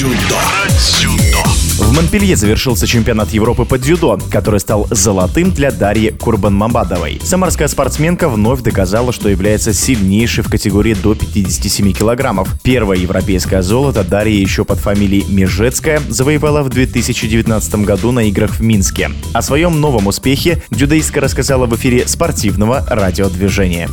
дзюдо. Дзюдо. В Монпелье завершился чемпионат Европы по дзюдо, который стал золотым для Дарьи Курбанмамбадовой. Самарская спортсменка вновь доказала, что является сильнейшей в категории до 57 килограммов. Первое европейское золото Дарья еще под фамилией Межецкая завоевала в 2019 году на играх в Минске. О своем новом успехе дзюдоистка рассказала в эфире спортивного радиодвижения.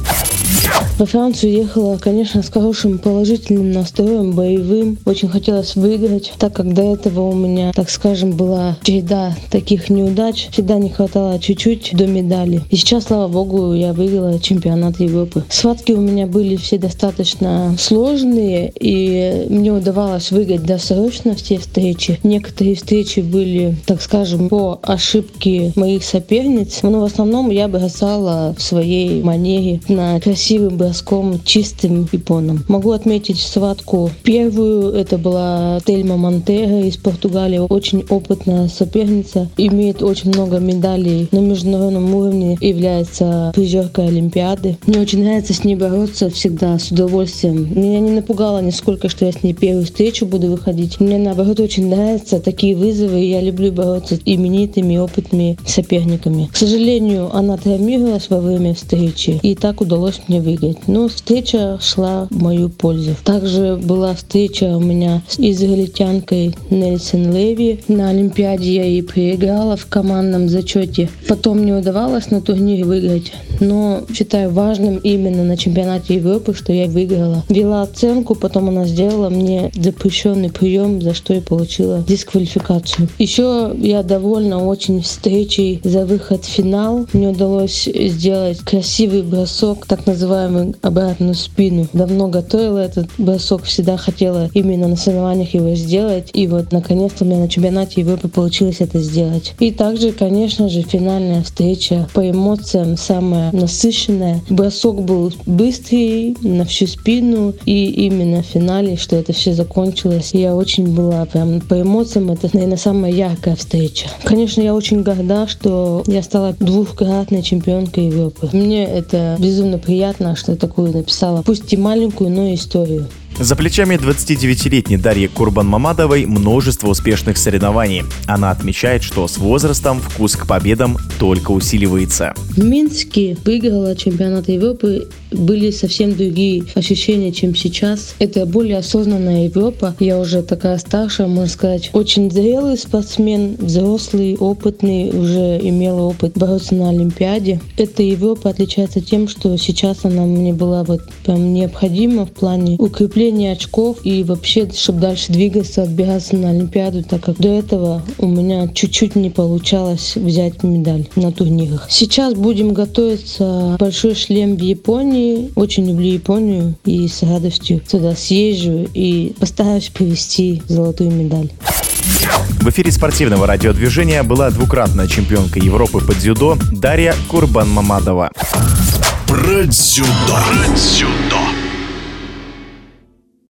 Во Францию ехала, конечно, с хорошим положительным настроем, боевым. Очень хотелось выиграть, так как до этого у меня, так скажем, была череда таких неудач. Всегда не хватало чуть-чуть до медали. И сейчас, слава богу, я выиграла чемпионат Европы. Схватки у меня были все достаточно сложные, и мне удавалось выиграть досрочно все встречи. Некоторые встречи были, так скажем, по ошибке моих соперниц, но в основном я бросала в своей манере на красивым броском чистым японом. Могу отметить схватку первую. Это была Тельма Монтера из Португалии. Очень опытная соперница. Имеет очень много медалей на международном уровне. Является призеркой Олимпиады. Мне очень нравится с ней бороться всегда с удовольствием. Меня не напугало нисколько, что я с ней первую встречу буду выходить. Мне наоборот очень нравятся такие вызовы. Я люблю бороться с именитыми, опытными соперниками. К сожалению, она травмировалась во время встречи. И так удалось мне выиграть. Но встреча шла в мою пользу. Также была встреча у меня с израильтянкой Нельсон Леви. На Олимпиаде я ей проиграла в командном зачете. Потом не удавалось на турнире выиграть. Но считаю важным именно на чемпионате Европы, что я выиграла. Вела оценку, потом она сделала мне запрещенный прием, за что я получила дисквалификацию. Еще я довольна очень встречей за выход в финал. Мне удалось сделать красивый бросок, так называемый обратную спину. Давно готовила этот бросок, всегда хотела именно на соревнованиях его сделать. И вот наконец-то у меня на чемпионате Европы получилось это сделать. И также, конечно же, финальная встреча по эмоциям самая насыщенная. Бросок был быстрый, на всю спину. И именно в финале, что это все закончилось, я очень была прям по эмоциям, это, наверное, самая яркая встреча. Конечно, я очень горда, что я стала двухкратной чемпионкой Европы. Мне это безумно приятно, что такую написала, пусть и маленькую, но историю. За плечами 29-летней Дарьи Курбан-Мамадовой множество успешных соревнований. Она отмечает, что с возрастом вкус к победам только усиливается. В Минске выиграла чемпионат Европы были совсем другие ощущения, чем сейчас. Это более осознанная Европа. Я уже такая старшая, можно сказать, очень зрелый спортсмен, взрослый, опытный, уже имела опыт бороться на Олимпиаде. Эта Европа отличается тем, что сейчас она мне была вот прям необходима в плане укрепления очков и вообще, чтобы дальше двигаться, отбираться на Олимпиаду, так как до этого у меня чуть-чуть не получалось взять медаль на турнирах. Сейчас будем готовиться большой шлем в Японии Японии. Очень люблю Японию и с радостью туда съезжу и постараюсь привести золотую медаль. В эфире спортивного радиодвижения была двукратная чемпионка Европы по дзюдо Дарья Курбан-Мамадова. Про дзюдо. Про дзюдо.